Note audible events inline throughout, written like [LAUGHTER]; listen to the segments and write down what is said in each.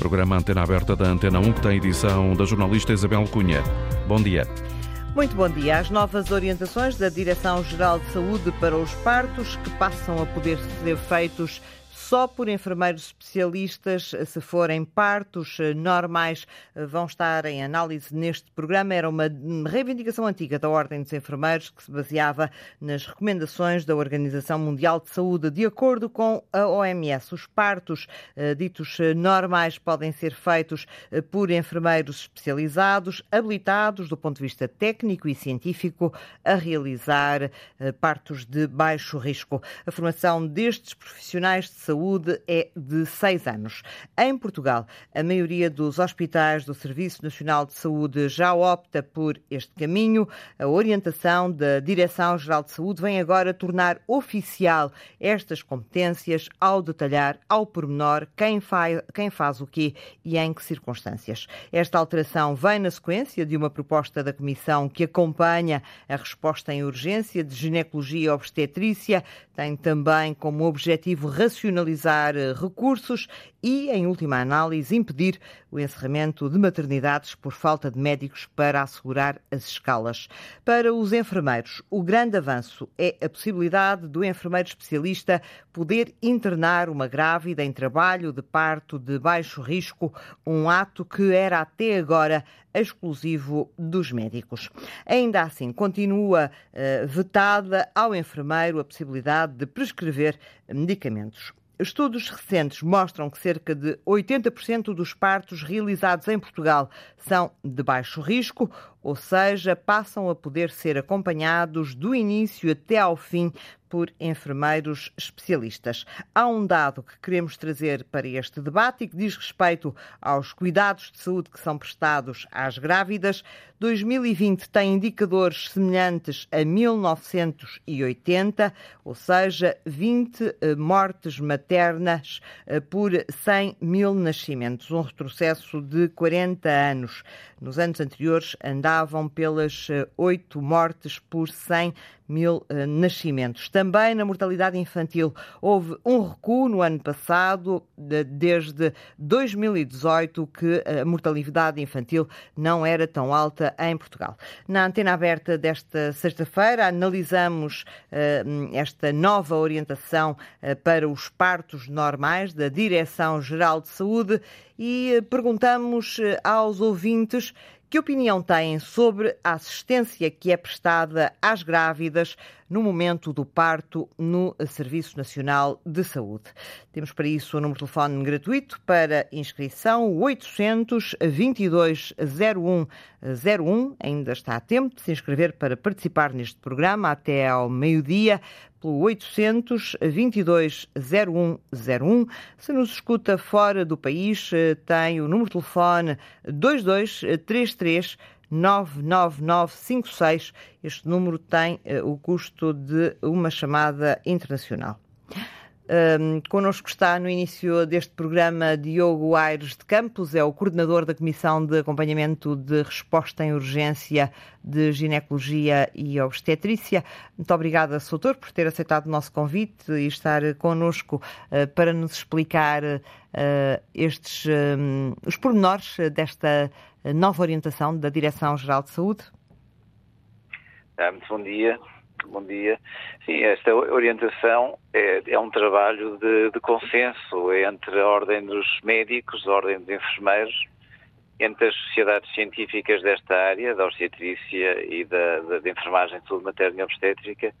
Programa Antena Aberta da Antena 1, que tem edição da jornalista Isabel Cunha. Bom dia. Muito bom dia. As novas orientações da Direção-Geral de Saúde para os partos, que passam a poder ser feitos só por enfermeiros especialistas, se forem partos normais, vão estar em análise neste programa. Era uma reivindicação antiga da Ordem dos Enfermeiros que se baseava nas recomendações da Organização Mundial de Saúde. De acordo com a OMS, os partos eh, ditos normais podem ser feitos eh, por enfermeiros especializados, habilitados do ponto de vista técnico e científico a realizar eh, partos de baixo risco. A formação destes profissionais de saúde saúde é de seis anos. Em Portugal, a maioria dos hospitais do Serviço Nacional de Saúde já opta por este caminho. A orientação da Direção-Geral de Saúde vem agora tornar oficial estas competências ao detalhar ao pormenor quem faz, quem faz o quê e em que circunstâncias. Esta alteração vem na sequência de uma proposta da Comissão que acompanha a resposta em urgência de ginecologia e obstetrícia. Tem também como objetivo racionalizar mobilizar eh, recursos e, em última análise, impedir o encerramento de maternidades por falta de médicos para assegurar as escalas. Para os enfermeiros, o grande avanço é a possibilidade do enfermeiro especialista poder internar uma grávida em trabalho de parto de baixo risco, um ato que era até agora exclusivo dos médicos. Ainda assim, continua uh, vetada ao enfermeiro a possibilidade de prescrever medicamentos. Estudos recentes mostram que cerca de 80% dos partos realizados em Portugal são de baixo risco, ou seja, passam a poder ser acompanhados do início até ao fim por enfermeiros especialistas. Há um dado que queremos trazer para este debate e que diz respeito aos cuidados de saúde que são prestados às grávidas. 2020 tem indicadores semelhantes a 1980, ou seja, 20 eh, mortes maternas eh, por 100 mil nascimentos, um retrocesso de 40 anos. Nos anos anteriores andavam pelas 8 eh, mortes por 100 mil uh, nascimentos. Também na mortalidade infantil houve um recuo no ano passado, de, desde 2018, que a mortalidade infantil não era tão alta em Portugal. Na antena aberta desta sexta-feira, analisamos uh, esta nova orientação para os partos normais da Direção-Geral de Saúde e perguntamos aos ouvintes que opinião têm sobre a assistência que é prestada às grávidas no momento do parto no Serviço Nacional de Saúde? Temos para isso o número de telefone gratuito para inscrição 822 0101. Ainda está a tempo de se inscrever para participar neste programa até ao meio-dia pelo 822 0101. Se nos escuta fora do país, eh, tem o número de telefone 2233 99956. Este número tem uh, o custo de uma chamada internacional. Um, connosco está no início deste programa Diogo Aires de Campos, é o coordenador da Comissão de Acompanhamento de Resposta em Urgência de Ginecologia e Obstetrícia. Muito obrigada, Soutor, por ter aceitado o nosso convite e estar connosco uh, para nos explicar uh, estes um, os pormenores desta nova orientação da Direção-Geral de Saúde. Ah, muito bom dia. Bom dia. Sim, esta orientação é, é um trabalho de, de, consenso entre a Ordem dos Médicos, a Ordem dos Enfermeiros, entre as sociedades científicas desta área, da obstetrícia e da, da, da enfermagem de saúde materna e obstétrica,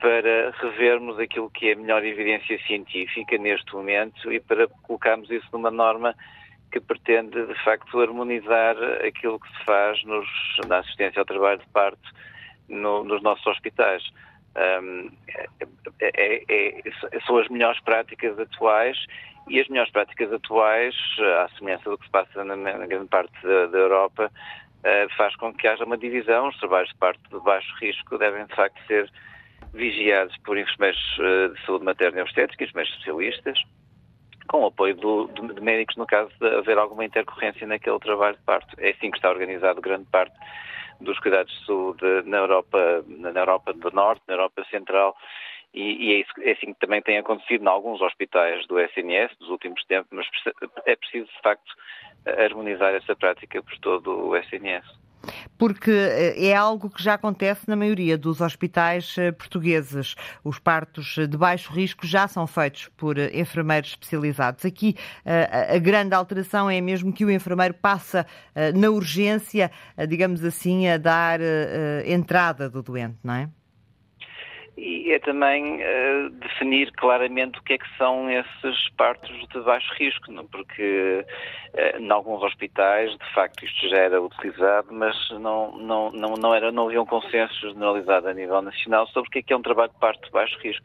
para revermos aquilo que é a melhor evidência científica neste momento e para colocarmos isso numa norma que pretende, de facto, harmonizar aquilo que se faz nos, na assistência ao trabalho de parto no, nos nossos hospitais. Um, é, é, é, são as melhores práticas atuais e as melhores práticas atuais, à semelhança do que se passa na, na grande parte da, da Europa, uh, faz com que haja uma divisão. Os trabalhos de parto de baixo risco devem, de facto, ser vigiados por enfermeiros uh, de saúde materna e obstétrica, enfermeiros especialistas, com o apoio do, de médicos no caso de haver alguma intercorrência naquele trabalho de parto. É assim que está organizado grande parte dos cuidados de saúde na Europa, na Europa do Norte, na Europa Central. E, e é, isso, é assim que também tem acontecido em alguns hospitais do SNS nos últimos tempos, mas é preciso, de facto, harmonizar essa prática por todo o SNS porque eh, é algo que já acontece na maioria dos hospitais eh, portugueses. Os partos de baixo risco já são feitos por eh, enfermeiros especializados. Aqui a grande alteração é mesmo que o enfermeiro passa na urgência, digamos assim, a dar entrada do doente, não é? E é também uh, definir claramente o que é que são esses partos de baixo risco, não? porque uh, em alguns hospitais, de facto, isto já era utilizado, mas não, não, não, não, era, não havia um consenso generalizado a nível nacional sobre o que é que é um trabalho de parto de baixo risco.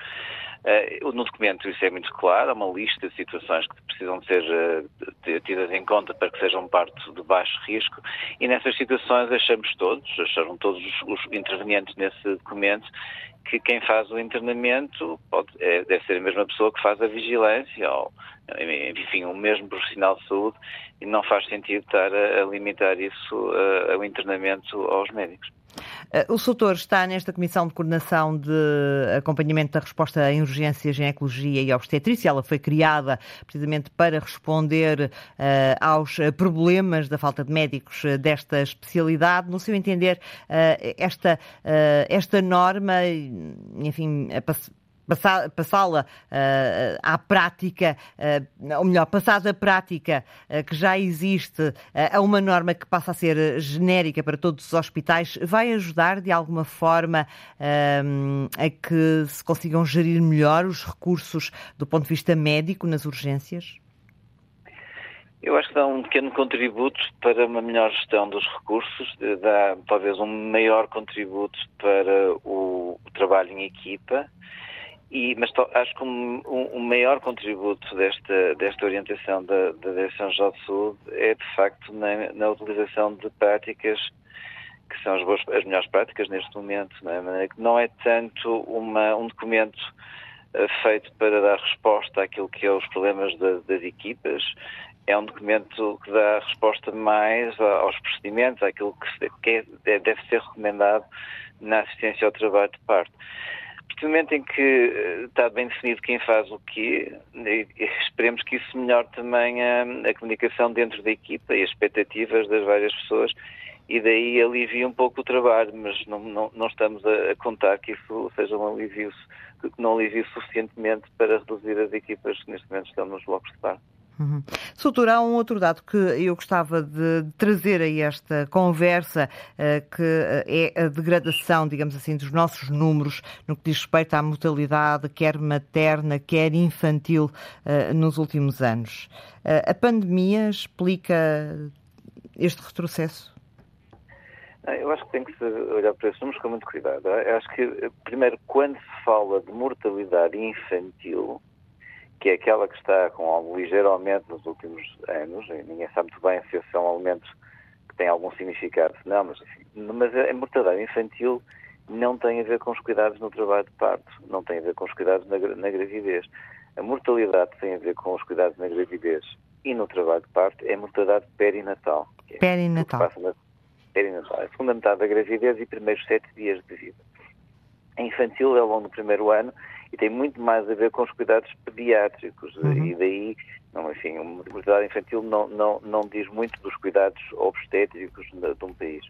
Uh, no documento isso é muito claro, há uma lista de situações que precisam de ser uh, tidas em conta para que seja um parto de baixo risco e nessas situações achamos todos, acharam todos os, intervenientes nesse documento que quem faz o internamento pode, é, deve ser a mesma pessoa que faz a vigilância ou, enfim, o mesmo profissional de saúde e não faz sentido estar a, a limitar isso uh, ao internamento aos médicos. Eh, o Soutor está nesta Comissão de Coordenação de Acompanhamento da Resposta em Urgência, Ginecologia e Obstetrícia. Ela foi criada precisamente para responder uh, aos problemas da falta de médicos desta especialidade. No seu entender, uh, esta, uh, esta norma, enfim, passá-la uh, à prática, uh, ou melhor, passada a prática uh, que já existe a uma norma que passa a ser genérica para todos os hospitais, vai ajudar de alguma forma a que se consigam gerir melhor os recursos do ponto de vista médico nas urgências? Eu acho que dá um pequeno contributo para uma melhor gestão dos recursos, dá talvez um maior contributo para o trabalho em equipa e, mas acho que um, um, maior contributo desta, desta orientação da, da Direção-Geral de Saúde é, de facto, na, na, utilização de práticas que são as, boas, as melhores práticas neste momento. Não é, não é tanto uma, um documento uh, feito para dar resposta àquilo que é os problemas da, das equipas, é um documento que dá resposta mais aos procedimentos, àquilo que, que é, deve ser recomendado na assistência ao trabalho de parte partir do momento em que eh, está bem definido quem faz o quê, esperemos que isso melhore também a, a comunicação dentro da equipa e as expectativas das várias pessoas e daí alivia um pouco o trabalho, mas não, não, não estamos a, a, contar que isso seja um alívio, que não alivie suficientemente para reduzir as equipas que neste momento estão nos blocos de par. Uhum. Soutor, há um outro dado que eu gostava de trazer a esta conversa, eh, que eh, é a degradação, digamos assim, dos nossos números no que diz respeito à mortalidade, quer materna, quer infantil, eh, nos últimos anos. A pandemia explica este retrocesso? Eu acho que tem que se olhar para esses números com muito cuidado. Eu acho que, primeiro, quando se fala de mortalidade infantil, que é aquela que está com algum ligeiro aumento nos últimos anos, ninguém sabe muito bem se esse é um aumento que tem algum significado, não, mas, enfim, mas a mortalidade infantil não tem a ver com os cuidados no trabalho de parto, não tem a ver com os cuidados na, na gravidez. A mortalidade tem a ver com os cuidados na gravidez e no trabalho de parto é a mortalidade perinatal. É perinatal. Na, perinatal. É a segunda metade da gravidez e primeiros sete dias de vida. A infantil é ao longo do primeiro ano e tem muito mais a ver com os cuidados pediátricos uhum. e daí, não, enfim, a mortalidade infantil não, não, não diz muito dos cuidados obstétricos de, um país.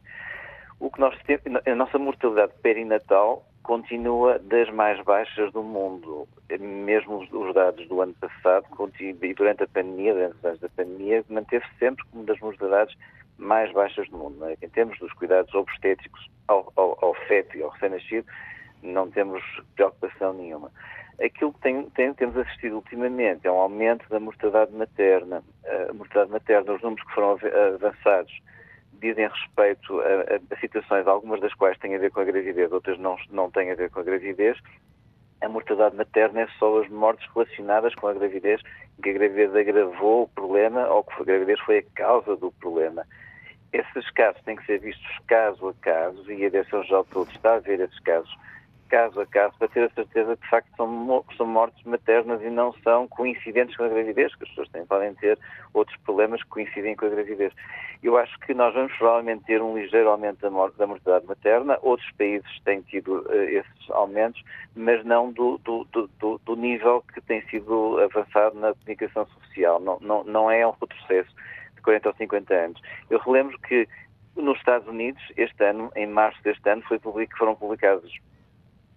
O que nós temos, a nossa mortalidade perinatal continua das mais baixas do mundo. Mesmo os, os dados do ano passado e durante a pandemia, durante os anos da pandemia, manteve-se sempre como das mortalidades mais baixas do mundo. É? Em termos dos cuidados obstétricos ao, ao, ao feto e ao recém-nascido, não temos preocupação nenhuma. Aquilo que tem, tem, temos assistido ultimamente é um aumento da mortalidade materna. A mortalidade materna, os números que foram avançados, dizem respeito a, a, situações, algumas das quais têm a ver com a gravidez, outras não, não têm a ver com a gravidez. A mortalidade materna é só as mortes relacionadas com a gravidez, que a gravidez agravou o problema ou que a gravidez foi a causa do problema. Esses casos têm que ser vistos caso a caso e a Direção-Geral de Saúde está a ver esses casos caso a caso para ter a certeza que de facto são, são mortes maternas e não são coincidentes com a gravidez, que as pessoas têm, podem ter outros problemas que coincidem com a gravidez. Eu acho que nós vamos provavelmente ter um ligeiro aumento da, morte, da mortalidade materna, outros países têm tido uh, esses aumentos, mas não do, do, do, do, nível que tem sido avançado na comunicação social, não, não, não é um retrocesso de 40 ou 50 anos. Eu relembro que nos Estados Unidos, este ano, em março deste ano, foi public, foram publicados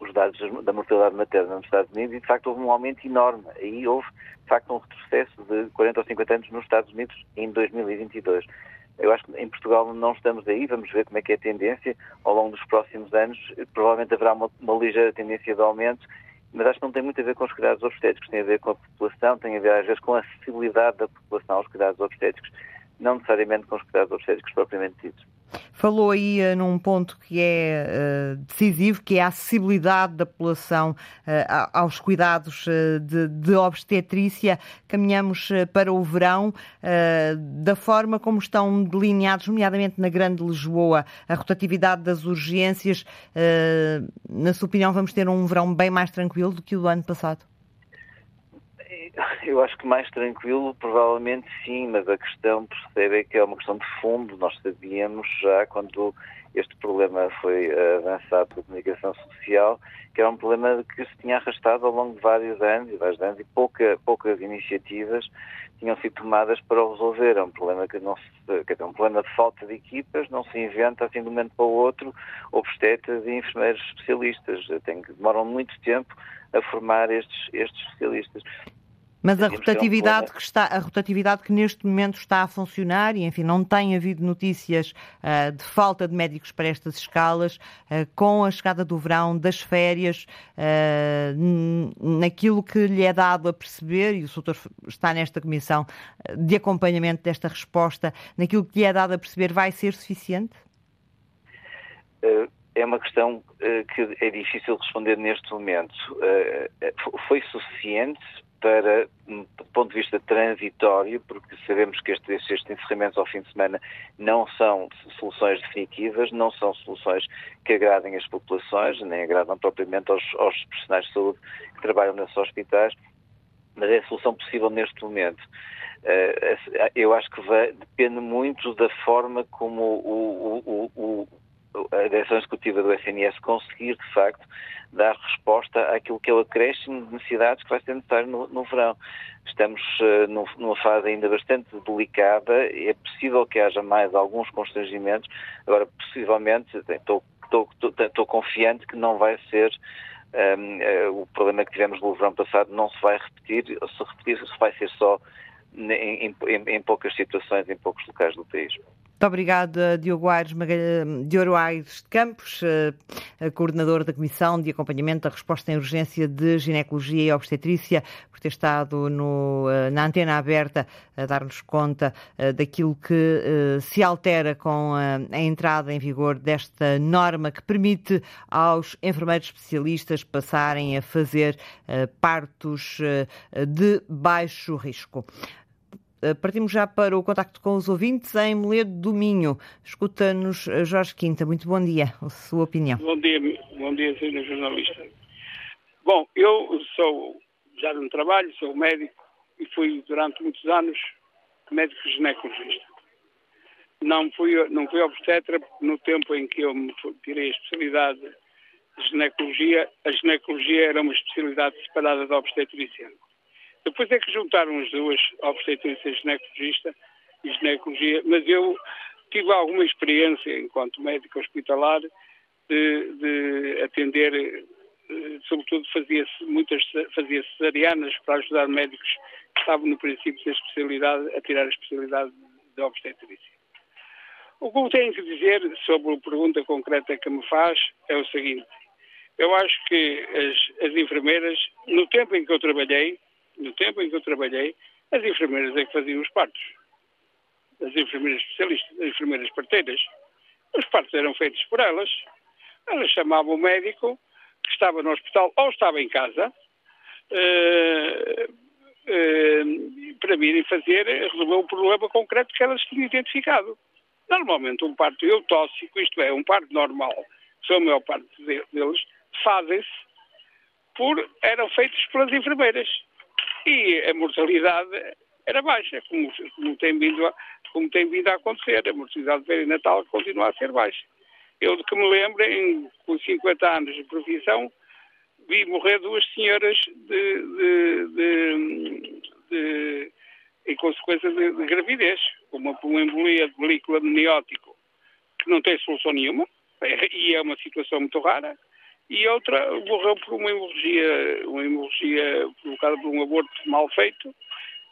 os dados da mortalidade materna nos Estados Unidos e, de facto, houve um aumento enorme. Aí houve, de facto, um retrocesso de 40 ou 50 anos nos Estados Unidos em 2022. Eu acho que em Portugal não estamos aí, vamos ver como é que é a tendência ao longo dos próximos anos. Provavelmente haverá uma, uma ligeira tendência de aumento, mas acho que não tem muito a ver com os cuidados obstétricos, tem a ver com a população, tem a ver às vezes com a acessibilidade da população aos cuidados obstétricos, não necessariamente com os cuidados obstétricos propriamente ditos. Falou aí uh, num ponto que é uh, decisivo, que é a acessibilidade da população uh, aos cuidados de, de, obstetrícia. Caminhamos para o verão, da forma como estão delineados, nomeadamente na Grande Lisboa, a rotatividade das urgências. na sua opinião, vamos ter um verão bem mais tranquilo do que o do ano passado? [LAUGHS] Eu acho que mais tranquilo, provavelmente sim, mas a questão, percebe, é que é uma questão de fundo. Nós sabíamos já quando este problema foi avançado pela comunicação social, que era um problema que se tinha arrastado ao longo de vários anos, e vários anos, e pouca, poucas iniciativas tinham sido tomadas para o resolver. É um problema que não se, que é um problema de falta de equipas, não se inventa assim de um momento para o outro obstetras e enfermeiros especialistas. Tem, demoram muito tempo a formar estes, estes especialistas. Mas a rotatividade, que está, a rotatividade que neste momento está a funcionar, e enfim, não tem havido notícias uh, de falta de médicos para estas escalas, uh, com a chegada do verão, das férias, uh, naquilo que lhe é dado a perceber, e o doutor está nesta comissão de acompanhamento desta resposta, naquilo que lhe é dado a perceber, vai ser suficiente? É uma questão que é difícil responder neste momento. Foi suficiente para, do ponto de vista transitório, porque sabemos que estes, encerramentos ao fim de semana não são soluções definitivas, não são soluções que agradem as populações, nem agradam propriamente aos, aos profissionais de saúde que trabalham nesses hospitais, mas é a solução possível neste momento. Uh, eu acho que vai, depende muito da forma como o, o, o, a direção executiva do SNS conseguir, de facto, dar resposta àquilo que é o acréscimo de necessidades que vai ser necessário no, no verão. Estamos uh, numa fase ainda bastante delicada, é possível que haja mais alguns constrangimentos, agora, possivelmente, estou, estou, estou, confiante que não vai ser um, ehm, uh, eh, o problema que tivemos no verão passado não se vai repetir, se repetir, se vai ser só em, em, em poucas situações, em poucos locais do país. Muito obrigada, Diogo Aires, Diogo Aires de Campos, eh, coordenador da Comissão de Acompanhamento da Resposta em Urgência de Ginecologia e Obstetrícia, por ter estado no, eh, na antena aberta a dar-nos conta eh, daquilo que se altera com a entrada em vigor desta norma que permite aos enfermeiros especialistas passarem a fazer partos de baixo risco. Eh, partimos já para o contacto com os ouvintes em Moledo do Minho. Escuta-nos eh, Jorge Quinta. Muito bom dia. A sua opinião. Bom dia, bom dia, senhor jornalista. Bom, eu sou, já no trabalho, sou médico e fui durante muitos anos médico ginecologista. Não fui, não fui obstetra no tempo em que eu me tirei a especialidade de ginecologia. A ginecologia era uma especialidade separada da obstetrícia. Depois é que juntaram as duas, obstetrícia ginecologista e ginecologia, mas eu tive alguma experiência enquanto médico hospitalar de, de atender, eh, sobretudo fazia muitas fazia cesarianas para ajudar médicos que estavam no princípio da especialidade a tirar a especialidade de obstetrícia. O que eu tenho que dizer sobre a pergunta concreta que me faz é o seguinte. Eu acho que as, as enfermeiras, no tempo em que eu trabalhei, no tempo em que eu trabalhei, as enfermeiras é que faziam os partos. As enfermeiras especialistas, as enfermeiras parteiras. Os partos eram feitos por elas. Elas chamavam o médico que estava no hospital ou estava em casa uh, uh, para virem fazer, resolver um problema concreto que elas tinham identificado. Normalmente um parto eutóxico, isto é, um parto normal, que são a maior parte deles, fazem-se por eram feitos pelas enfermeiras e a mortalidade era baixa, como, como, tem, vindo a, como tem vindo a acontecer. A mortalidade perinatal continua a ser baixa. Eu, de que me lembro, em, com 50 anos de profissão, vi morrer duas senhoras de, de, de, em consequência de, gravidez, uma por uma embolia de película amniótico, que não tem solução nenhuma, [LAUGHS] e é uma situação muito rara, e outra morreu por uma hemorragia, uma hemorragia provocada por um aborto mal feito,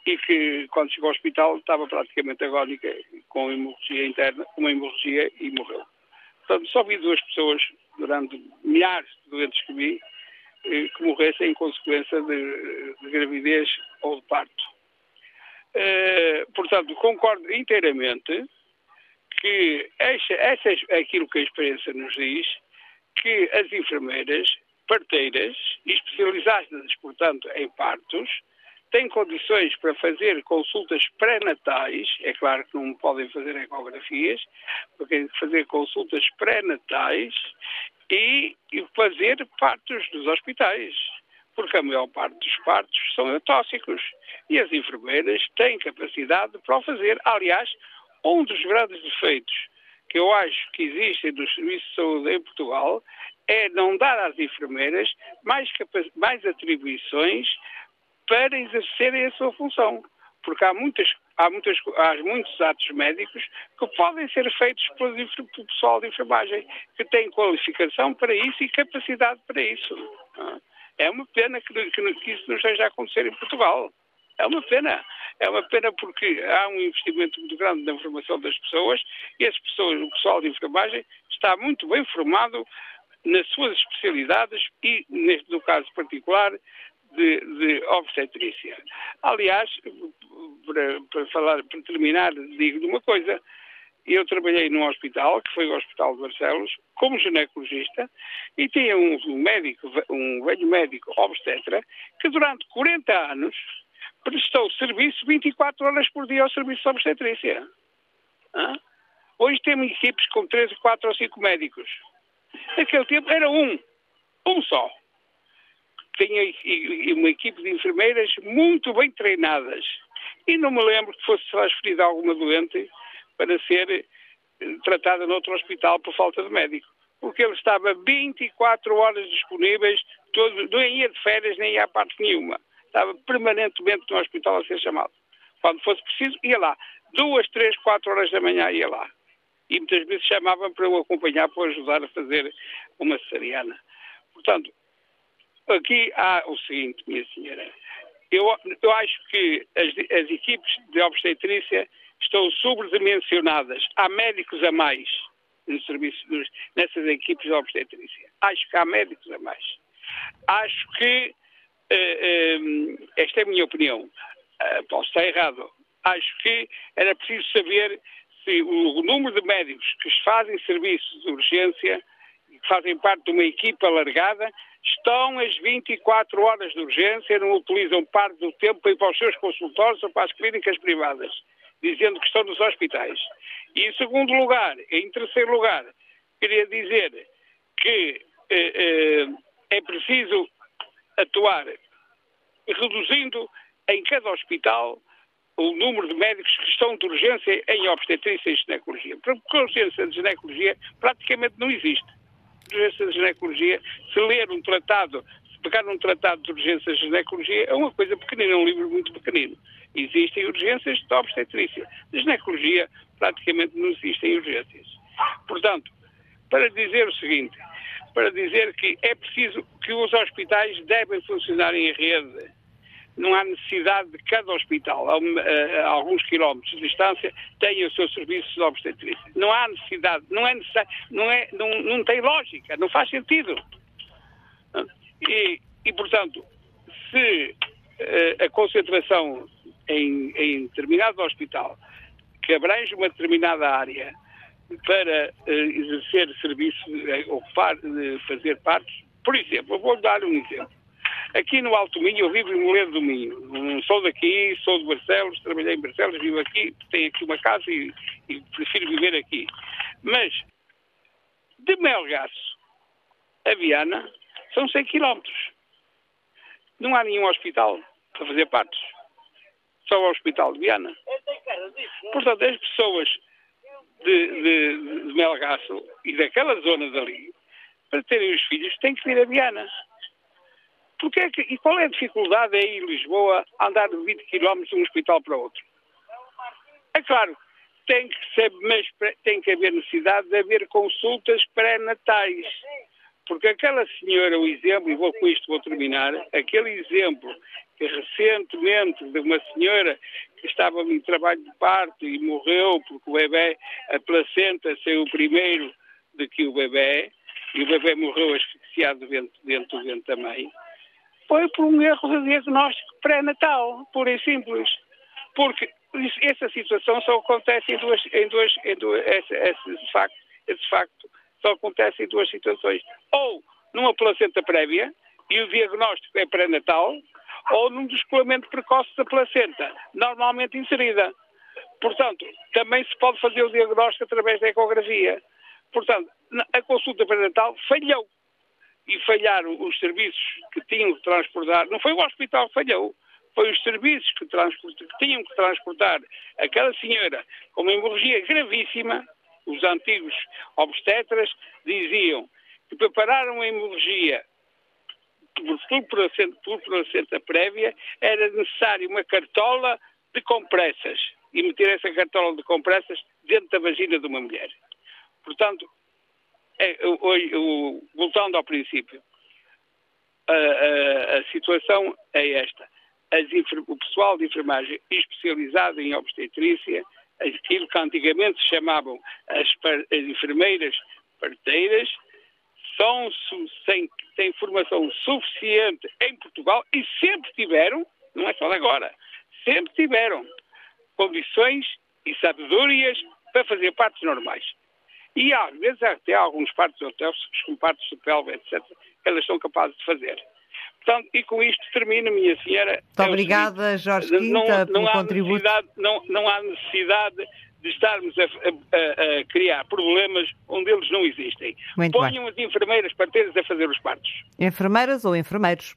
e que, quando chegou ao hospital, estava praticamente agónica, com hemorragia interna, uma hemorragia, e morreu. Portanto, só vi duas pessoas, durante milhares de doentes que vi, eh, que morressem em consequência de, de gravidez ou de parto. Uh, portanto, concordo inteiramente que essa, essa aquilo que a experiência nos diz, que as enfermeiras parteiras, especializadas, portanto, em partos, têm condições para fazer consultas pré-natais, é claro que não podem fazer ecografias, porque fazer consultas pré-natais e, fazer partos dos hospitais, porque a maior parte dos partos são eutóxicos e as enfermeiras têm capacidade para o fazer. Aliás, um dos grandes defeitos que eu acho que existem no Serviço de Saúde em Portugal é não dar às enfermeiras mais, mais atribuições para exercerem a sua função. Porque há, muitas, há, muitas, há muitos atos médicos que podem ser feitos pelo, pelo pessoal de enfermagem, que tem qualificação para isso e capacidade para isso. É uma pena que, que, que isso não esteja a acontecer em Portugal. É uma pena. É uma pena porque há um investimento muito grande na formação das pessoas e as pessoas, o pessoal de enfermagem está muito bem formado nas suas especialidades e, neste, no caso particular, de, de obstetrícia. Aliás, para, para, falar, para terminar, digo-lhe uma coisa. Eu trabalhei num hospital, que foi o Hospital de Barcelos, como ginecologista, e tinha um, médico, um velho médico obstetra, que durante 40 anos prestou serviço 24 horas por dia ao serviço de obstetrícia. Hoje temos equipes com 3, 4 ou 5 médicos. Naquele tempo era um, um só tinha uma equipe de enfermeiras muito bem treinadas. E não me lembro que fosse transferida alguma doente para ser eh, tratada noutro hospital por falta de médico. Porque ele estava 24 horas disponíveis, todo, não ia de férias nem ia a parte nenhuma. Estava permanentemente no hospital a ser chamado. Quando fosse preciso, ia lá. Duas, três, quatro horas da manhã ia lá. E muitas vezes chamavam para eu acompanhar, para ajudar a fazer uma cesariana. Portanto, Aqui há o seguinte, minha senhora. Eu, eu acho que as, as equipes de obstetrícia estão sobredimensionadas. Há médicos a mais no serviço, nessas equipes de obstetrícia. Acho que há médicos a mais. Acho que, uh, esta é a minha opinião, uh, posso estar errado, acho que era preciso saber se o, número de médicos que fazem serviços de urgência, que fazem parte de uma equipa alargada, estão às 24 horas de urgência, não utilizam parte do tempo para ir para os seus consultórios ou para as clínicas privadas, dizendo que estão nos hospitais. E em segundo lugar, em terceiro lugar, queria dizer que é preciso atuar reduzindo em cada hospital o número de médicos que estão de urgência em obstetrícia e ginecologia. Porque a urgência de ginecologia praticamente não existe urgências de ginecologia, se ler um tratado, se pegar um tratado de urgências de ginecologia, é uma coisa pequenina, é um livro muito pequenino. Existem urgências de obstetrícia. De ginecologia, praticamente não existem urgências. Portanto, para dizer o seguinte, para dizer que é preciso que os hospitais devem funcionar em rede não há necessidade de cada hospital, a, a, alguns quilómetros de distância, tenha o seu serviço de obstetrícia. Não há necessidade, não é necessário, não, é, não, não tem lógica, não faz sentido. E, e portanto, se uh, a concentração em, em determinado hospital, que abrange uma determinada área, para uh, exercer serviço, uh, ocupar, uh, fazer parte, por exemplo, eu vou dar um exemplo. Aqui no Alto Minho, eu vivo em Moledo do Minho. Não sou daqui, sou de Barcelos, trabalhei em Barcelos, vivo aqui, tenho aqui uma casa e, e prefiro viver aqui. Mas, de Melgaço a Viana, são 100 quilómetros. Não há nenhum hospital para fazer partos. Só o Hospital de Viana. Portanto, as pessoas de, de, de Melgaço e daquela zona dali, para terem os filhos, têm que vir a Viana. Porque é que, e qual é a dificuldade aí em Lisboa andar de 20 km de um hospital para outro? É claro, tem que, ser, mas tem que haver necessidade de haver consultas pré-natais. Porque aquela senhora, o exemplo, e vou com isto vou terminar, aquele exemplo recentemente de uma senhora que estava em trabalho de parto e morreu porque o bebê, a placenta saiu primeiro do que o bebê, e o bebê morreu asfixiado dentro, dentro do ventre da mãe, foi por um erro de diagnóstico pré-natal, pura e simples. Porque essa situação só acontece em duas, em duas, em duas esse, esse, facto, esse facto só acontece em duas situações. Ou numa placenta prévia, e o diagnóstico é pré-natal, ou num descolamento precoce da placenta, normalmente inserida. Portanto, também se pode fazer o diagnóstico através da ecografia. Portanto, a consulta pré-natal falhou. E falharam os serviços que tinham que transportar. Não foi o hospital que falhou, foi os serviços que, que tinham que transportar aquela senhora com uma hemorragia gravíssima. Os antigos obstetras diziam que prepararam a hemorragia por placenta prévia, era necessário uma cartola de compressas e meter essa cartola de compressas dentro da vagina de uma mulher. Portanto, é, voltando ao princípio, a, a, a situação é esta. O pessoal de enfermagem especializado em obstetrícia, aquilo que antigamente se chamavam as, as enfermeiras parteiras, são, sem, têm formação suficiente em Portugal e sempre tiveram, não é só agora, sempre tiveram condições e sabedorias para fazer partes normais. E às vezes até há alguns partes hotéis, com partes de pelve, etc., que elas são capazes de fazer. Portanto, e com isto termino, minha senhora. Muito é obrigada, Jorge Quinta, não, não pelo contributo. Não, não há necessidade de estarmos a, a, a, criar problemas onde eles não existem. Muito Ponham bem. as enfermeiras parteiras a fazer os partos. Enfermeiras ou enfermeiros?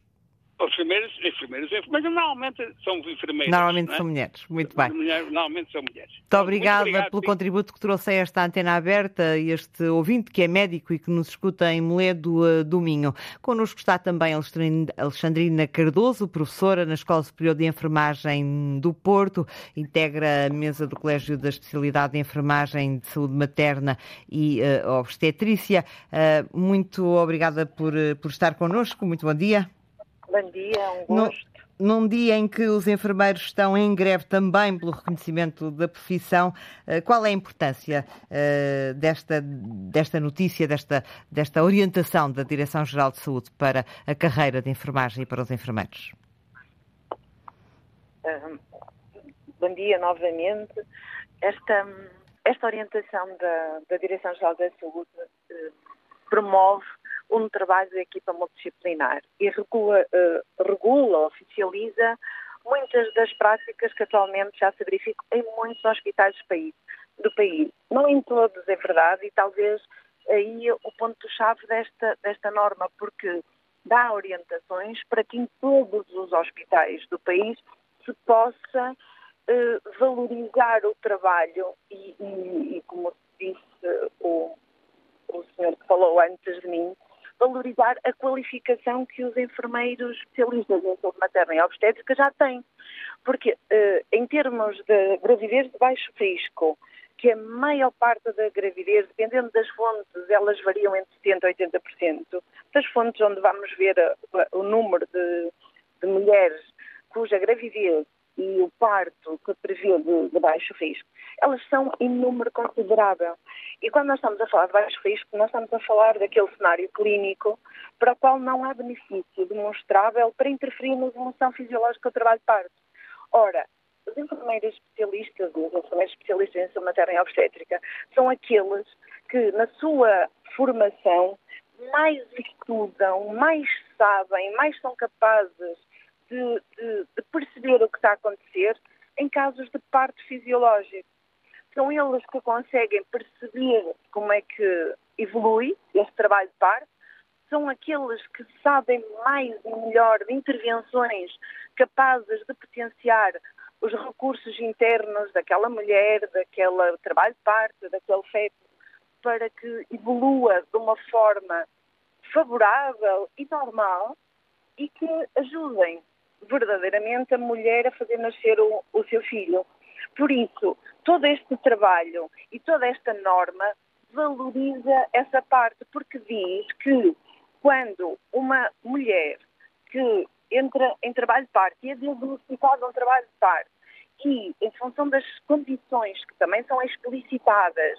Enfermeiras, enfermeiras, enfermeiras, normalmente são enfermeiras. Normalmente é? são mulheres, muito bem. Normalmente são mulheres. Muito obrigada muito obrigado, pelo sim. contributo que trouxe a esta antena aberta e este ouvinte que é médico e que nos escuta em Moledo uh, do Minho. Connosco está também Alexandrina Cardoso, professora na Escola Superior de Enfermagem do Porto, integra a mesa do Colégio da Especialidade de Enfermagem de Saúde Materna e uh, Obstetrícia. Uh, muito obrigada por, por estar connosco, muito bom dia. Bom dia, um gosto. num dia em que os enfermeiros estão em greve também pelo reconhecimento da profissão, eh, qual é a importância uh, desta, desta notícia, desta, desta orientação da Direção-Geral de Saúde para a carreira de enfermagem e para os enfermeiros? Bom dia novamente. Esta, esta orientação da, da Direção-Geral da Saúde uh, promove um trabalho de equipa multidisciplinar e regula, uh, regula, oficializa muitas das práticas que atualmente já se verificam em muitos hospitais do país. Do país. Não em todos, é verdade, e talvez aí o ponto-chave desta, desta norma, porque dá orientações para que em todos os hospitais do país se possa uh, valorizar o trabalho e, e, e como disse o, o senhor que falou antes de mim, valorizar a qualificação que os enfermeiros especialistas em saúde materna e obstétrica já têm. Porque, uh, em termos de gravidez de baixo risco, que a maior parte da gravidez, dependendo das fontes, elas variam entre 70% e 80%, das fontes onde vamos ver uh, o número de, de mulheres cuja gravidez e o parto que prevê de, de, baixo risco, elas são em número considerável. E quando nós estamos a falar de baixo risco, nós estamos a falar daquele cenário clínico para o qual não há benefício demonstrável para interferir na evolução fisiológica do trabalho de parto. Ora, os enfermeiros especialistas, os enfermeiros especialistas em saúde materna e obstétrica, são aqueles que, na sua formação, mais estudam, mais sabem, mais são capazes de, de, de perceber o que está a acontecer em casos de parto fisiológico. São eles que conseguem perceber como é que evolui este trabalho de parto, são aqueles que sabem mais e melhor de intervenções capazes de potenciar os recursos internos daquela mulher, daquele trabalho de parte, daquele feto, para que evolua de uma forma favorável e normal e que ajudem verdadeiramente a mulher a fazer nascer o, o seu filho. Por isso, todo este trabalho e toda esta norma valoriza essa parte, porque diz que quando uma mulher que entra em trabalho de parte e é diagnosticada um trabalho de parte e, em função das condições que também são explicitadas,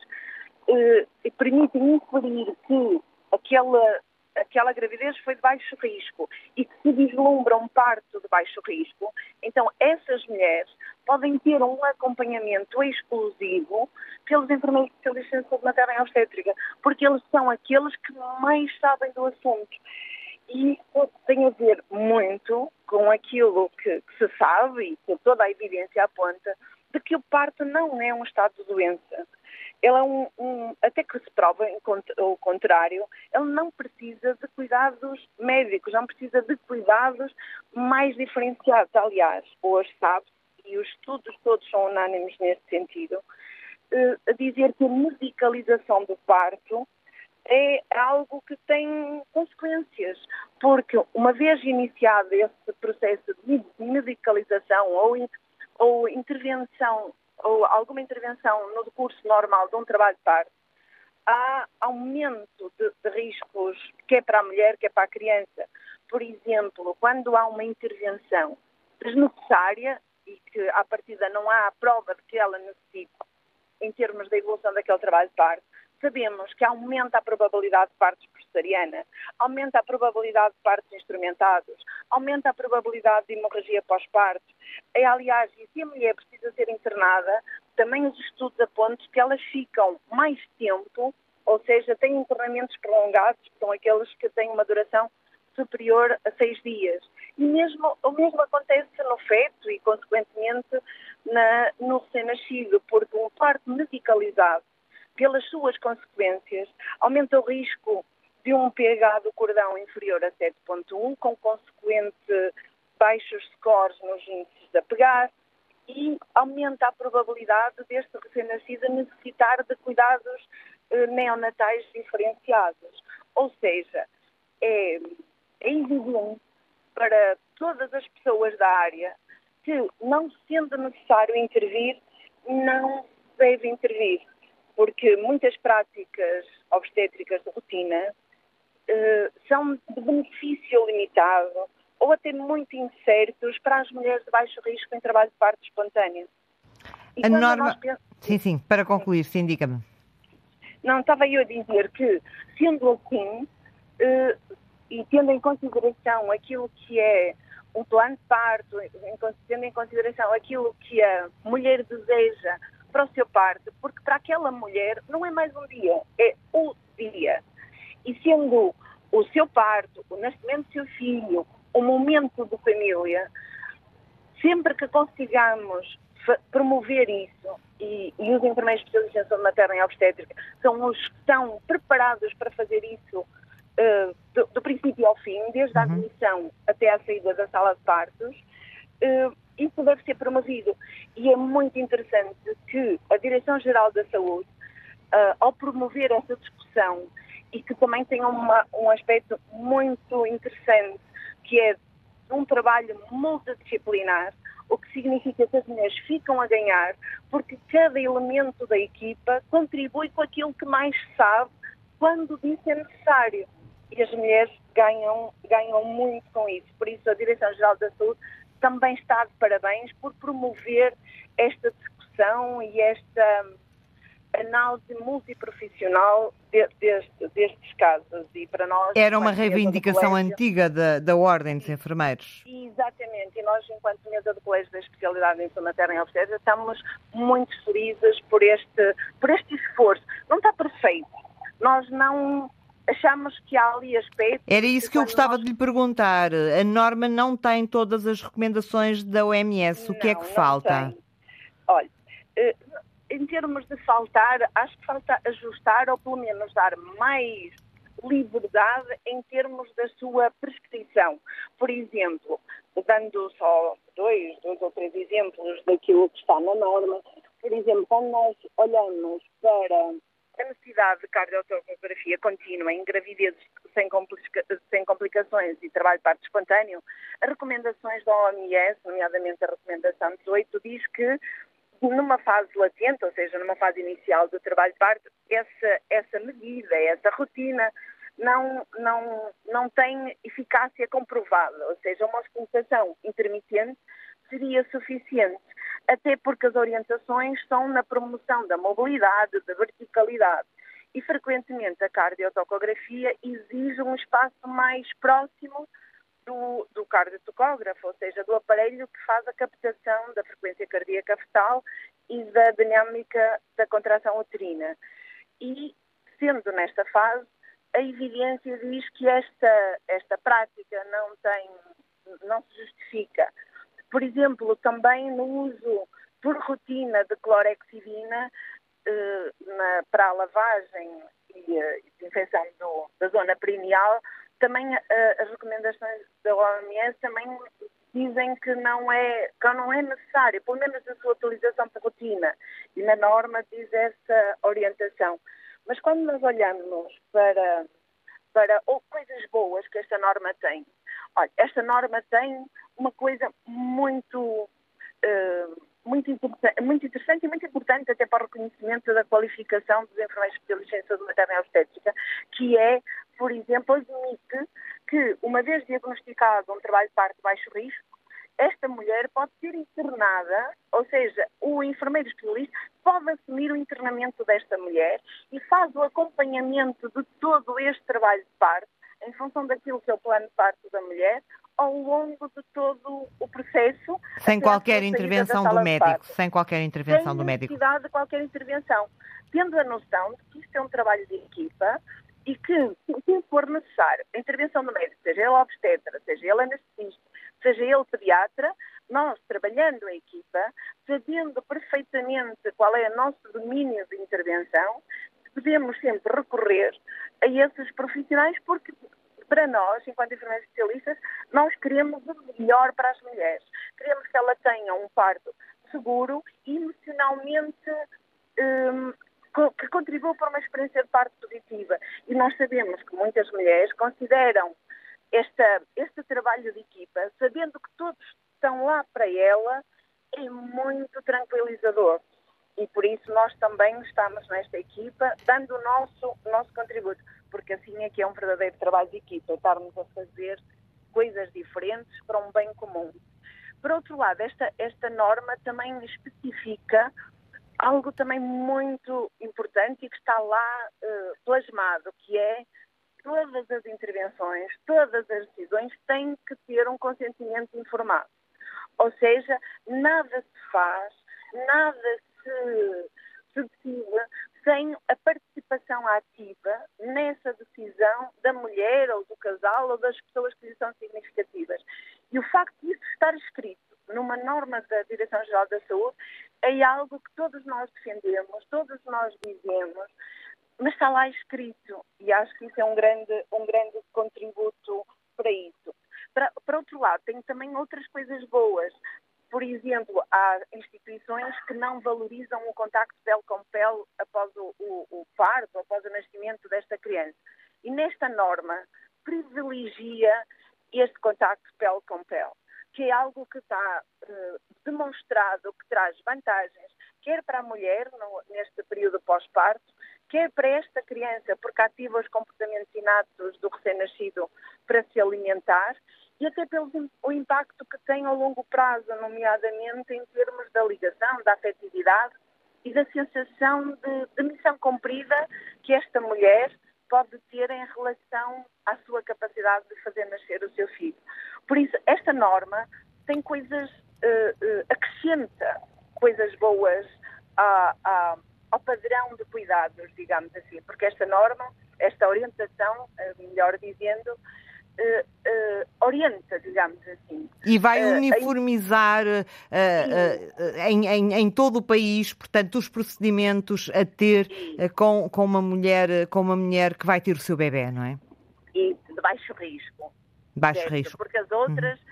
eh, permitem inferir que aquela aquela gravidez foi de baixo risco e que se vislumbra um parto de baixo risco, então essas mulheres podem ter um acompanhamento exclusivo pelos enfermeiros especialistas em saúde materna obstétrica, porque eles são aqueles que mais sabem do assunto. E isso tem a ver muito com aquilo que, que se sabe e que toda a evidência aponta de que o parto não é um estado de doença ele é um, um, até que se prova o contrário, ele não precisa de cuidados médicos, não precisa de cuidados mais diferenciados. Aliás, hoje sabe-se, e os estudos todos são unânimes nesse sentido, eh, a dizer que a medicalização do parto é algo que tem consequências, porque uma vez iniciado esse processo de medicalização ou, ou intervenção ou alguma intervenção no curso normal de um trabalho de parto, há aumento de, de, riscos, quer para a mulher, quer para a criança. Por exemplo, quando há uma intervenção desnecessária e que, à partida, não há a prova de que ela necessita em termos da evolução daquele trabalho de parto, sabemos que aumenta a probabilidade de partos cesariana, aumenta a probabilidade de partos instrumentados, aumenta a probabilidade de hemorragia pós-parto. É, aliás, e se a mulher precisa ser internada, também os estudos apontam que elas ficam mais tempo, ou seja, têm internamentos prolongados, que são aqueles que têm uma duração superior a seis dias. E mesmo, o mesmo acontece no feto e, consequentemente, na, no recém-nascido, porque um parto medicalizado pelas suas consequências, aumenta o risco de um pH do cordão inferior a 7.1, com consequente baixos scores nos índices de apegar, e aumenta a probabilidade deste recém-nascido necessitar de cuidados eh, neonatais diferenciados. Ou seja, é, é evidente para todas as pessoas da área que, não sendo necessário intervir, não deve intervir porque muitas práticas obstétricas de rotina uh, são de benefício limitado ou até muito incertos para as mulheres de baixo risco em trabalho de parto espontâneo. E a norma... Sim, sim, para concluir, sim, diga-me. Não, estava eu a dizer que, sendo assim, uh, e tendo em consideração aquilo que é um plano de parto, tendo em consideração aquilo que a mulher deseja para o seu parto, porque para aquela mulher não é mais um dia, é o dia. E sendo o seu parto, o nascimento do seu filho, o momento de família, sempre que consigamos promover isso, e, e os enfermeiros especialistas em materna e obstétrica são os que estão preparados para fazer isso uh, do, do, princípio ao fim, desde a uhum. admissão até à saída da sala de partos, uh, isso deve ser promovido. E é muito interessante que a Direção-Geral da Saúde, uh, ao promover essa discussão, e que também tem uma, um aspecto muito interessante, que é um trabalho multidisciplinar, o que significa que as mulheres ficam a ganhar, porque cada elemento da equipa contribui com aquilo que mais sabe quando disso é necessário. E as mulheres ganham, ganham muito com isso. Por isso, a Direção-Geral da Saúde também está de parabéns por promover esta discussão e esta análise multiprofissional de, deste, destes casos e para nós... Era uma reivindicação colégio, antiga da, da Ordem dos Enfermeiros. Exatamente, e nós enquanto mesa do Colégio da Especialidade em Saúde Materna e Obstétrica estamos muito felizes por este, por este esforço. Não está perfeito, nós não achamos que há ali aspectos. Era isso que, eu gostava nós... de lhe perguntar. A norma não tem todas as recomendações da OMS. O não, que é que falta? Tem. Olha, eh, em termos de faltar, acho que falta ajustar ou pelo menos dar mais liberdade em termos da sua prescrição. Por exemplo, dando só dois, dois ou três exemplos daquilo que está na norma, por exemplo, quando nós olhamos para a necessidade de cardiotocografia contínua em gravidezes sem, complica sem complicações e trabalho de parto espontâneo, as recomendações da OMS, nomeadamente a recomendação 18, diz que numa fase latente, ou seja, numa fase inicial do trabalho de parto, essa, essa medida, essa rotina não, não, não tem eficácia comprovada, ou seja, uma auscultação intermitente seria suficiente, até porque as orientações são na promoção da mobilidade, da verticalidade. E frequentemente a cardiotocografia exige um espaço mais próximo do, do cardiotocógrafo, ou seja, do aparelho que faz a captação da frequência cardíaca fetal e da dinâmica da contração uterina. E, sendo nesta fase, a evidência diz que esta, esta prática não tem, não se justifica. Por exemplo, também no uso por rotina de clorexidina eh, na, para a lavagem e a desinfecção da zona perineal, também eh, as recomendações da OMS também dizem que não é que não é necessário, pelo menos a sua utilização por rotina. E na norma diz essa orientação. Mas quando nós olhamos para, para ou coisas boas que esta norma tem, olha, esta norma tem uma coisa muito, uh, muito, muito interessante e muito importante até para o reconhecimento da qualificação dos enfermeiros especialistas em saúde materna e obstétrica, que é, por exemplo, admite que, uma vez diagnosticado um trabalho de parto de baixo risco, esta mulher pode ser internada, ou seja, o enfermeiro especialista pode assumir o internamento desta mulher e faz o acompanhamento de todo este trabalho de parto, em função daquilo que é o plano de parto da mulher, ao longo de todo o processo. Sem qualquer intervenção do médico, sem qualquer intervenção sem do médico. Sem necessidade de qualquer intervenção. Tendo a noção de que isto é um trabalho de equipa e que, se for necessário, a intervenção do médico, seja ele obstetra, seja ele anestesista, seja ele pediatra, nós trabalhando a equipa, sabendo perfeitamente qual é o nosso domínio de intervenção, podemos sempre recorrer a esses profissionais porque para nós, enquanto enfermeiros especialistas, nós queremos o melhor para as mulheres. Queremos que ela tenha um parto seguro e emocionalmente um, que contribua para uma experiência de parto positiva. E nós sabemos que muitas mulheres consideram esta, este trabalho de equipa, sabendo que todos estão lá para ela, é muito tranquilizador. E por isso nós também estamos nesta equipa, dando o nosso, nosso contributo, porque assim é que é um verdadeiro trabalho de equipa, estarmos a fazer coisas diferentes para um bem comum. Por outro lado, esta, esta norma também especifica algo também muito importante e que está lá uh, plasmado, que é todas as intervenções, todas as decisões têm que ter um consentimento informado. Ou seja, nada se faz, nada se, se decide sem a participação ativa nessa decisão da mulher ou do casal ou das pessoas que lhe são significativas. E o facto disso estar escrito numa norma da Direção-Geral da Saúde é algo que todos nós defendemos, todos nós dizemos, mas está lá escrito e acho que isso é um grande, um grande contributo para isso. Para, para outro lado, tem também outras coisas boas. Por exemplo, há instituições que não valorizam o contacto pele com pele após o, o, o parto, após o nascimento desta criança. E nesta norma privilegia este contacto pele com pele, que é algo que está uh, demonstrado que traz vantagens, quer para a mulher no, neste período pós-parto, quer para esta criança, porque ativa os comportamentos inatos do recém-nascido para se alimentar, e até pelo o impacto que tem ao longo prazo, nomeadamente em termos da ligação, da afetividade e da sensação de, de missão cumprida que esta mulher pode ter em relação à sua capacidade de fazer nascer o seu filho. Por isso, esta norma tem coisas, uh, uh, acrescenta coisas boas à, à, ao padrão de cuidados, digamos assim, porque esta norma, esta orientação, eh, melhor dizendo, orienta, digamos assim. E vai uniformizar em, em, em, todo o país, portanto, os procedimentos a ter com, com, uma mulher, com uma mulher que vai ter o seu bebê, não é? E de baixo risco. Baixo certo? risco. Porque as outras. Eh,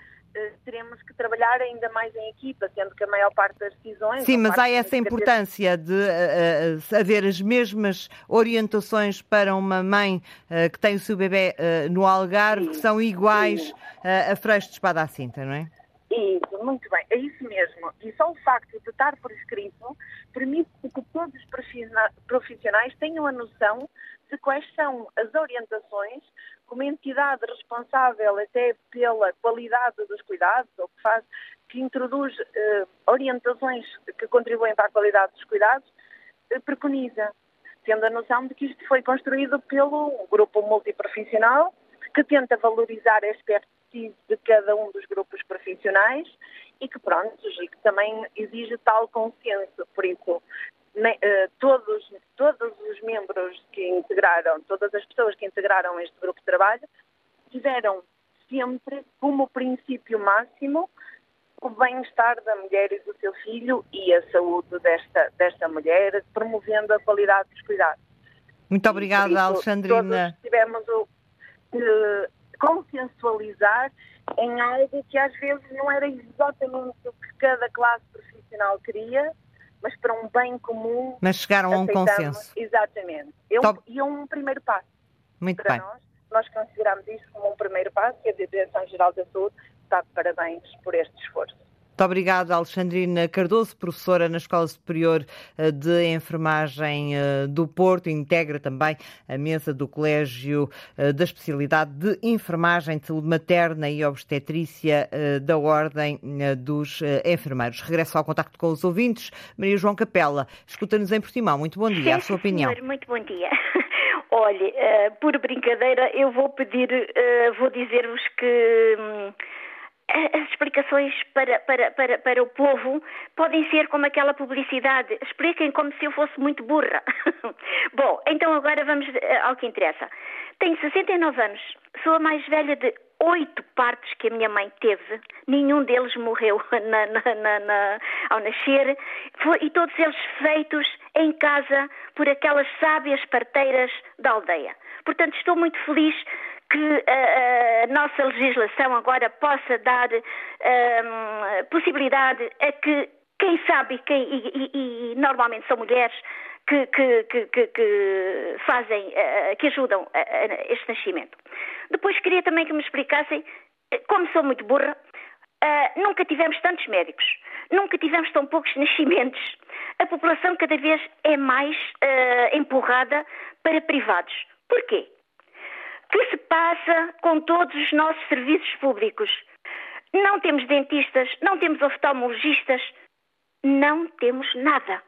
teremos que trabalhar ainda mais em equipa, sendo que a maior parte das decisões. Sim, mas há essa importância de uh, uh, haver as mesmas orientações para uma mãe uh, que tem o seu bebê no Algarve, sim, que são iguais a Freixo de Espada à Cinta, não é? Isso, muito bem, é isso mesmo. E só o facto de estar por escrito permite que todos os profissionais tenham a noção de quais são as orientações como entidade responsável até pela qualidade dos cuidados, ou que faz, que introduz eh, orientações que contribuem para a qualidade dos cuidados, eh, preconiza, tendo a noção de que isto foi construído pelo grupo multiprofissional, que tenta valorizar a expertise de cada um dos grupos profissionais e que, pronto, e que também exige tal consenso. Por isso, eh, todos, todos os membros que integraram, todas as pessoas que integraram este grupo de trabalho, tiveram sempre como princípio máximo o bem-estar da mulher e do seu filho e a saúde desta, desta mulher, promovendo a qualidade dos cuidados. Muito obrigada, isso, Alexandrina. Todos tivemos o uh, consensualizar em algo que às vezes não era exatamente o que cada classe profissional queria, mas para um bem comum. Mas chegaram a um consenso. Exatamente. Eu, Top. E é um primeiro passo. Muito para bem. nós. Nós consideramos isto como um primeiro passo e a Direção-Geral da Saúde está de parabéns por este esforço. Muito obrigada, Alexandrina Cardoso, professora na Escola Superior eh, de Enfermagem eh, do Porto. Integra também a mesa do Colégio eh, da Especialidade de Enfermagem de Saúde Materna e Obstetrícia da Ordem dos Enfermeiros. Regresso ao contacto com os ouvintes. Maria João Capela, escuta-nos em Portimão. Muito bom dia. Sim, a sua opinião. Senhor, muito bom dia. [LAUGHS] Olhe, por brincadeira, eu vou pedir, vou dizer-vos que hum, as explicações para, para, para, para o povo podem ser como aquela publicidade. Expliquem como se eu fosse muito burra. [LAUGHS] Bom, então agora vamos eh, ao que interessa. Tenho 69 anos, sou a mais velha de oito partos que a minha mãe teve. Nenhum deles morreu [LAUGHS] na, na, na, ao nascer. Foi, e todos eles feitos em casa por aquelas sábias parteiras da aldeia. Portanto, estou muito feliz que a, a, nossa legislação agora possa dar um, possibilidade a que quem sabe quem, e, e, e normalmente são mulheres que, que, que, que fazem, uh, que ajudam a, a este nascimento. Depois queria também que me explicassem, como sou muito burra, nunca tivemos tantos médicos, nunca tivemos tão poucos nascimentos. A população cada vez é mais empurrada para privados. Porquê? Que se passa com todos os nossos serviços públicos? Não temos dentistas, não temos oftalmologistas, não temos nada.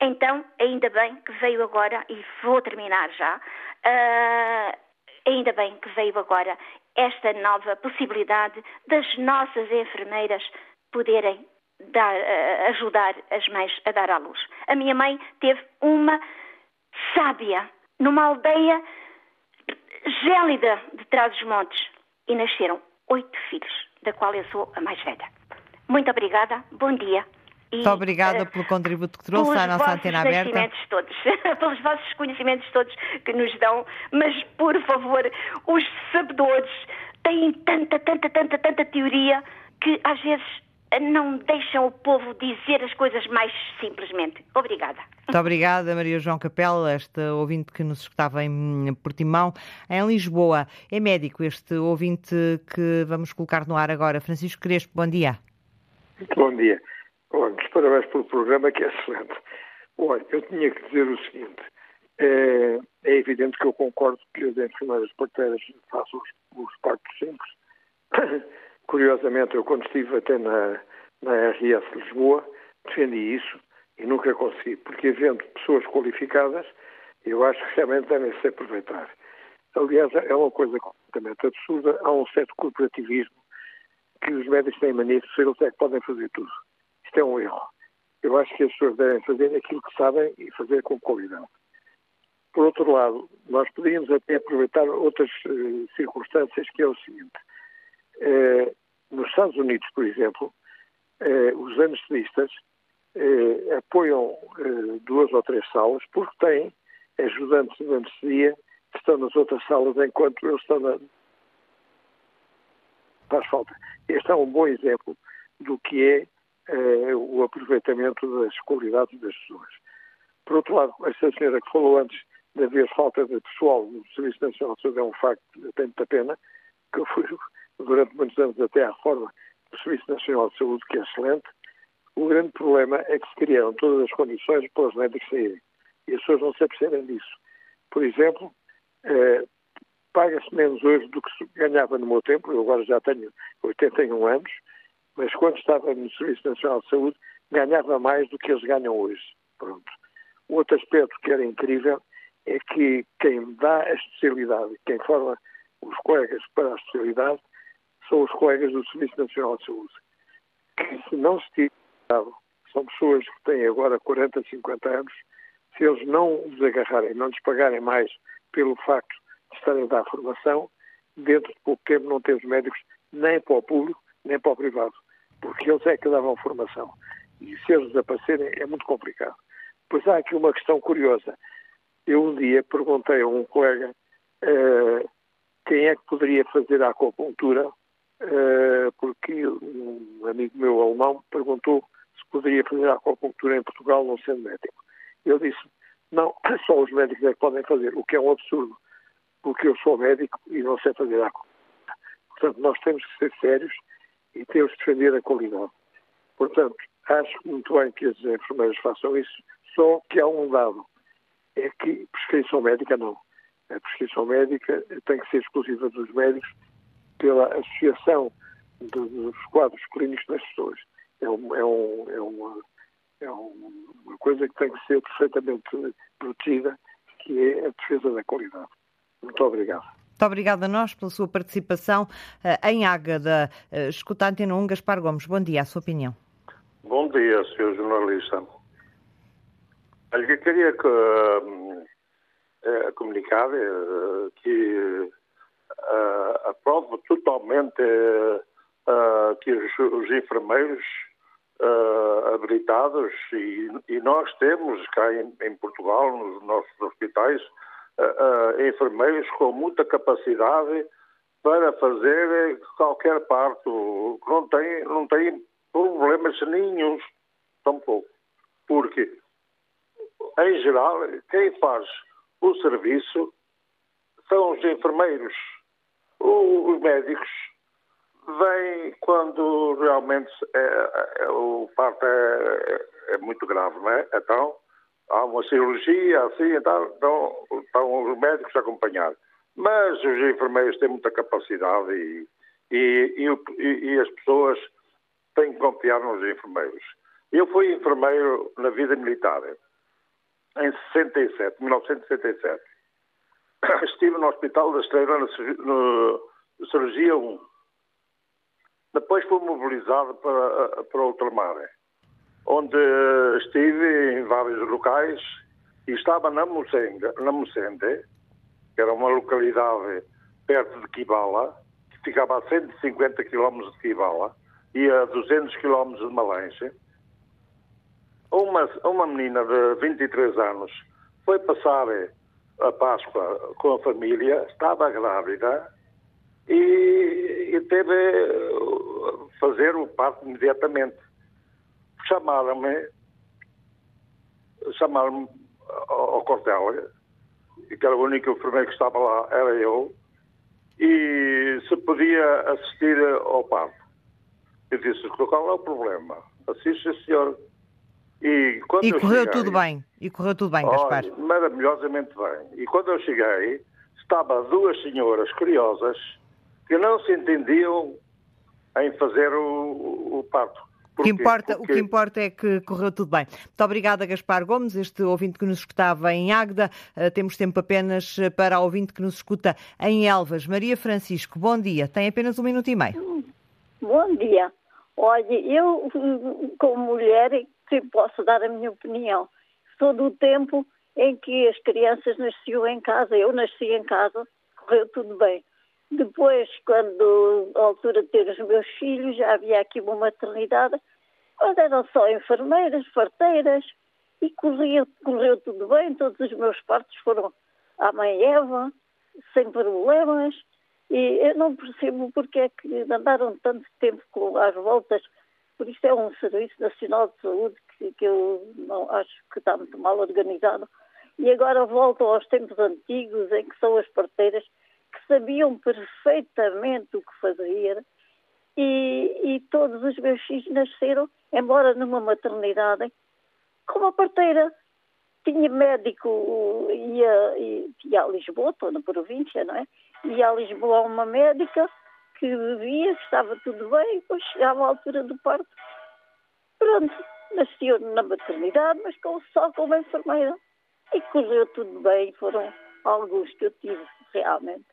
Então, ainda bem que veio agora, e vou terminar já, uh, ainda bem que veio agora esta nova possibilidade das nossas enfermeiras poderem dar, uh, ajudar as mães a dar à luz. A minha mãe teve uma sábia numa aldeia gélida de Trás-os-Montes e nasceram oito filhos, da qual eu sou a mais velha. Muito obrigada, bom dia. E, Muito obrigada uh, pelo contributo que trouxe à nossa antena aberta. Conhecimentos todos, [LAUGHS] pelos vossos conhecimentos todos que nos dão, mas por favor, os sabedores têm tanta, tanta, tanta, tanta teoria que às vezes não deixam o povo dizer as coisas mais simplesmente. Obrigada. Muito obrigada, Maria João Capela, esta ouvinte que nos escutava em Portimão, em Lisboa. É médico este ouvinte que vamos colocar no ar agora. Francisco Crespo, bom dia. Muito bom dia. Olha, parabéns pelo programa que é excelente. Olha, eu tinha que dizer o seguinte. É, é evidente que eu concordo que as enfermeiras parteiras façam os, os partos simples Curiosamente, eu quando estive até na, na RS Lisboa, defendi isso e nunca consegui, porque havendo pessoas qualificadas, eu acho que realmente devem se aproveitar. Aliás, é uma coisa completamente absurda, há um certo corporativismo que os médicos têm mania de ser eles é que podem fazer tudo. Isto é um erro. Eu acho que as pessoas devem fazer aquilo que sabem e fazer com qualidade. Por outro lado, nós podíamos até aproveitar outras uh, circunstâncias, que é o seguinte. Uh, nos Estados Unidos, por exemplo, uh, os anestesistas apoiam duas ou três salas porque têm ajudantes de anestesia que estão nas outras salas enquanto eles estão na... Faz falta. Este é um bom exemplo do que é o aproveitamento das qualidades das pessoas. Por outro lado, essa senhora que falou antes de haver falta de pessoal no Serviço Nacional de Saúde é um facto tem muita pena, que eu fui durante muitos anos até à reforma do Serviço Nacional de Saúde, que é excelente. O grande problema é que se criaram todas as condições para os médicos saírem. E as pessoas não se apercebem disso. Por exemplo, eh, paga-se menos hoje do que se ganhava no meu tempo, eu agora já tenho 81 anos, mas quando estava no Serviço Nacional de Saúde ganhava mais do que eles ganham hoje. Pronto. Outro aspecto que era incrível é que quem dá a especialidade, quem forma os colegas para a especialidade, são os colegas do Serviço Nacional de Saúde. Que se não se tiver são pessoas que têm agora 40, 50 anos, se eles não os agarrarem, não lhes pagarem mais pelo facto de estarem a dar formação, dentro de pouco tempo não temos médicos nem para o público, nem para o privado, porque eles é que davam formação. E se eles desaparecerem é muito complicado. Pois há aqui uma questão curiosa. Eu um dia perguntei a um colega uh, quem é que poderia fazer a acupuntura, porque um amigo meu alemão perguntou se poderia fazer a acupuntura em Portugal não sendo médico. Eu disse, não, [CLEARS THROAT] só os médicos é que podem fazer, o que é um absurdo, porque eu sou médico e não sei fazer a acupuntura. Portanto, nós temos que ser sérios e temos que defender a qualidade. Portanto, acho muito bem que as enfermeiras façam isso, só que há um dado é que prescrição médica não. A prescrição médica tem que ser exclusiva dos médicos pela associação dos quadros clínicos das pessoas. É, um, é, um, é, uma, é uma coisa que tem que ser perfeitamente protegida, que é a defesa da qualidade. Muito obrigado. Muito obrigada a nós pela sua participação uh, em Ágada. Uh, escuta a Antena 1, Gaspar Gomes. Bom dia, a sua opinião. Bom dia, Sr. Jornalista. Eu queria que, uh, comunicar uh, que uh, aprovo totalmente que os, os enfermeiros habilitados e, e, nós temos cá em, em, Portugal, nos nossos hospitais, enfermeiros com muita capacidade para fazer qualquer parto. Não tem, não tem problemas nenhums, tampouco. Porque em geral, quem faz o serviço são os enfermeiros. Os médicos vêm quando realmente é, é, o parto é, é, muito grave, não é? Então, há uma cirurgia, assim, então, estão os médicos a acompanhar. Mas os enfermeiros têm muita capacidade e, e, e, e as pessoas têm que confiar nos enfermeiros. Eu fui enfermeiro na vida militar em 67, 1967. [COUGHS] Estive no Hospital da Estrela na cirurgia 1. Depois fui mobilizado para, para Ultramar, onde estive em vários locais e estava na Mocende, na Mocende, que era uma localidade perto de Kibala, que ficava a 150 km de Kibala e a 200 km de Malanche uma, uma menina de 23 anos foi passar a Páscoa com a família, estava grávida e, e teve fazer o parto imediatamente. Chamaram-me, chamaram-me ao, ao quartel, que era o único enfermeiro que estava lá, era eu, e se podia assistir ao parto. Eu disse, qual é o problema? Assiste, senhor. E, e correu cheguei, tudo bem. E correu tudo bem, Gaspar. Oh, maravilhosamente bem. E quando eu cheguei, estava duas senhoras curiosas que não se entendiam em fazer o, o parto. O que, importa, Porque... o que importa é que correu tudo bem. Muito obrigada, Gaspar Gomes, este ouvinte que nos escutava em Águeda. Uh, temos tempo apenas para a ouvinte que nos escuta em Elvas. Maria Francisco, bom dia. Tem apenas um minuto e meio. Bom dia. Olha, eu, como mulher, que posso dar a minha opinião. Sou do tempo em que as crianças nasciam em casa, eu nasci em casa, correu tudo bem. Depois, quando a altura de ter os meus filhos, já havia aqui uma maternidade, mas eram só enfermeiras, parteiras, e corria, correu tudo bem, todos os meus partos foram à mãe Eva, sem problemas, e eu não percebo porque é que andaram tanto tempo as voltas, por isso é um Serviço Nacional de Saúde que, que eu não acho que está muito mal organizado, e agora voltam aos tempos antigos em que são as parteiras que sabiam perfeitamente o que fazer e, e todos os meus filhos nasceram, embora numa maternidade, com uma parteira. Tinha médico, ia, ia a Lisboa, estou na província, não é? Ia a Lisboa uma médica que que estava tudo bem, depois chegava à altura do parto. Pronto, nasceu na maternidade, mas com, só como enfermeira. E correu tudo bem, foram alguns que eu tive, realmente.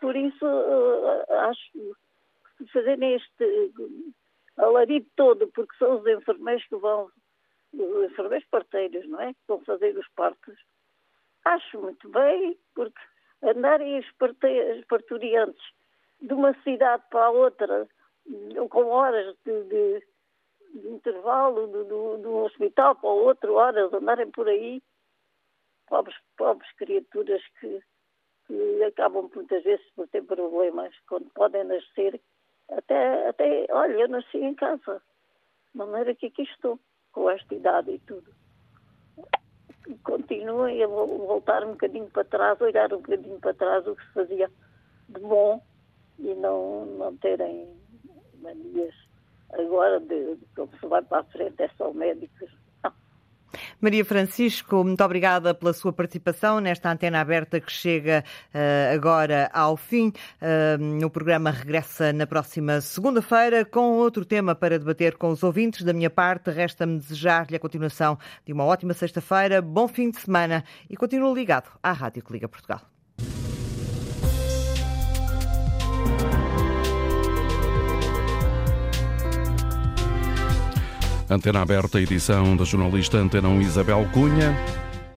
Por isso, uh, acho que fazerem este alarido todo, porque são os enfermeiros que vão, os enfermeiros parteiros, não é? Que vão fazer os partos. Acho muito bem, porque andarem os parturiantes de uma cidade para a outra, com horas de, de, de intervalo, de, de, de, um hospital para o outro, horas, andarem por aí, pobres, pobres criaturas que que acabam muitas vezes por ter problemas quando podem nascer. Até, até olha, eu nasci em casa, de maneira que aqui estou, com esta idade e tudo. Continuem a voltar um bocadinho para trás, olhar um bocadinho para trás o que se fazia de bom e não, não terem manias agora de, de como se vai para a frente é só médicos Maria Francisco, muito obrigada pela sua participação nesta antena aberta que chega uh, agora ao fim. Uh, o programa regressa na próxima segunda-feira com outro tema para debater com os ouvintes. Da minha parte, resta-me desejar-lhe a continuação de uma ótima sexta-feira, bom fim de semana e continue ligado à Rádio que Liga Portugal. Antena aberta, edição da jornalista Antena 1 Isabel Cunha.